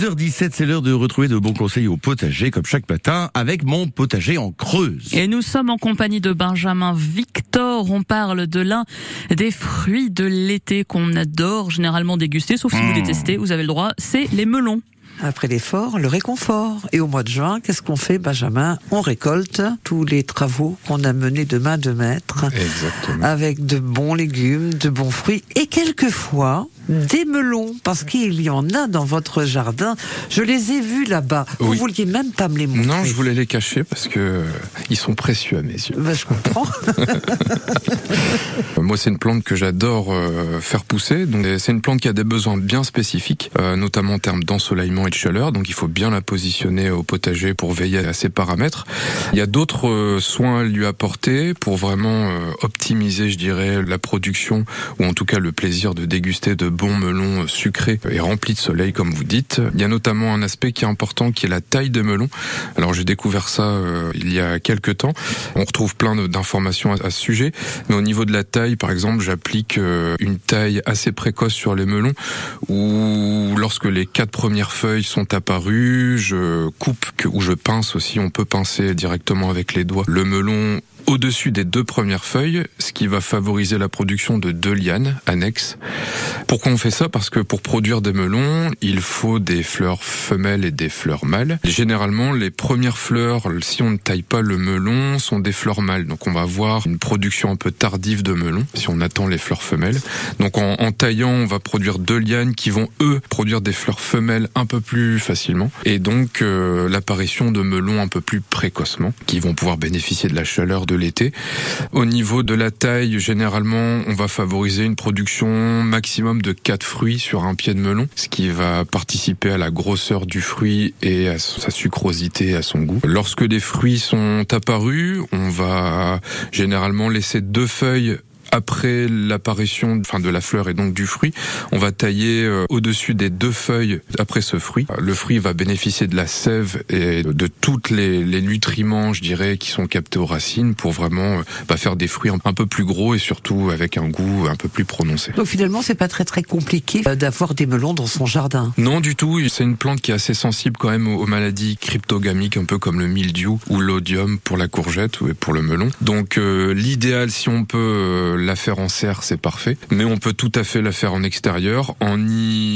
10h17, c'est l'heure de retrouver de bons conseils au potager, comme chaque matin, avec mon potager en creuse. Et nous sommes en compagnie de Benjamin Victor. On parle de l'un des fruits de l'été qu'on adore généralement déguster, sauf si vous détestez, vous avez le droit, c'est les melons. Après l'effort, le réconfort. Et au mois de juin, qu'est-ce qu'on fait, Benjamin? On récolte tous les travaux qu'on a menés de main de maître. Exactement. Avec de bons légumes, de bons fruits et quelquefois des melons, parce qu'il y en a dans votre jardin. Je les ai vus là-bas. Vous Oui. vouliez même pas me les montrer. Non, je voulais les cacher parce que euh, ils sont précieux à mes yeux. Ben, je comprends. Moi, c'est une plante que j'adore euh, faire pousser. Donc, c'est une plante qui a des besoins bien spécifiques, euh, notamment en termes d'ensoleillement de chaleur. Donc, il faut bien la positionner au potager pour veiller à ces paramètres. Il y a d'autres euh, soins à lui apporter pour vraiment euh, optimiser, je dirais, la production ou en tout cas le plaisir de déguster de bons melons sucrés et remplis de soleil, comme vous dites. Il y a notamment un aspect qui est important, qui est la taille des melons. Alors, j'ai découvert ça euh, il y a quelques temps. On retrouve plein d'informations à, ce sujet. Mais au niveau de la taille, par exemple, j'applique une taille assez précoce sur les melons où lorsque les quatre premières feuilles sont apparues, je coupe ou je pince aussi. On peut pincer directement avec les doigts le melon au-dessus des deux premières feuilles, ce qui va favoriser la production de deux lianes annexes. Pourquoi on fait ça? Parce que pour produire des melons, il faut des fleurs femelles et des fleurs mâles. Généralement, les premières fleurs, si on ne taille pas le melon, sont des fleurs mâles. Donc on va avoir une production un peu tardive de melons si on attend les fleurs femelles. Donc en, taillant, on va produire deux lianes qui vont eux produire des fleurs femelles un peu plus facilement. Et donc euh, l'apparition de melons un peu plus précocement, qui vont pouvoir bénéficier de la chaleur de l'été. Au niveau de la taille, généralement, on va favoriser une production maximum de 4 fruits sur un pied de melon, ce qui va participer à la grosseur du fruit et à sa sucrosité, à son goût. Lorsque des fruits sont apparus, on va généralement laisser deux feuilles après l'apparition enfin de la fleur et donc du fruit, on va tailler euh, au-dessus des deux feuilles après ce fruit. Le fruit va bénéficier de la sève et de toutes les, les nutriments, je dirais, qui sont captés aux racines pour vraiment euh, bah, faire des fruits un, peu plus gros et surtout avec un goût un peu plus prononcé. Donc finalement, c'est pas très très compliqué euh, d'avoir des melons dans son jardin. Non du tout, c'est une plante qui est assez sensible quand même aux, aux maladies cryptogamiques, un peu comme le mildiou ou l'odium pour la courgette ou pour le melon. Donc euh, l'idéal, si on peut euh, la faire en serre, c'est parfait, mais on peut tout à fait la faire en extérieur en y